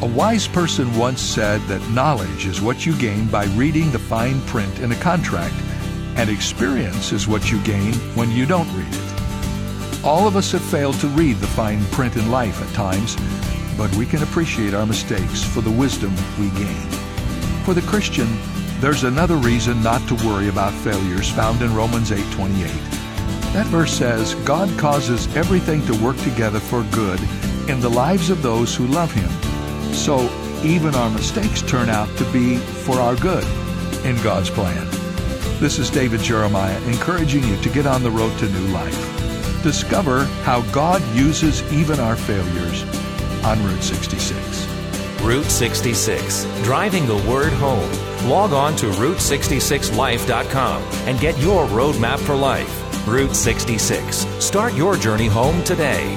A wise person once said that knowledge is what you gain by reading the fine print in a contract, and experience is what you gain when you don't read it. All of us have failed to read the fine print in life at times, but we can appreciate our mistakes for the wisdom we gain. For the Christian, there's another reason not to worry about failures found in Romans 8:28. That verse says, God causes everything to work together for good in the lives of those who love him so even our mistakes turn out to be for our good in God's plan. This is David Jeremiah encouraging you to get on the road to new life. Discover how God uses even our failures on Route 66. Route 66, driving the word home. Log on to Route66Life.com and get your roadmap for life. Route 66. Start your journey home today.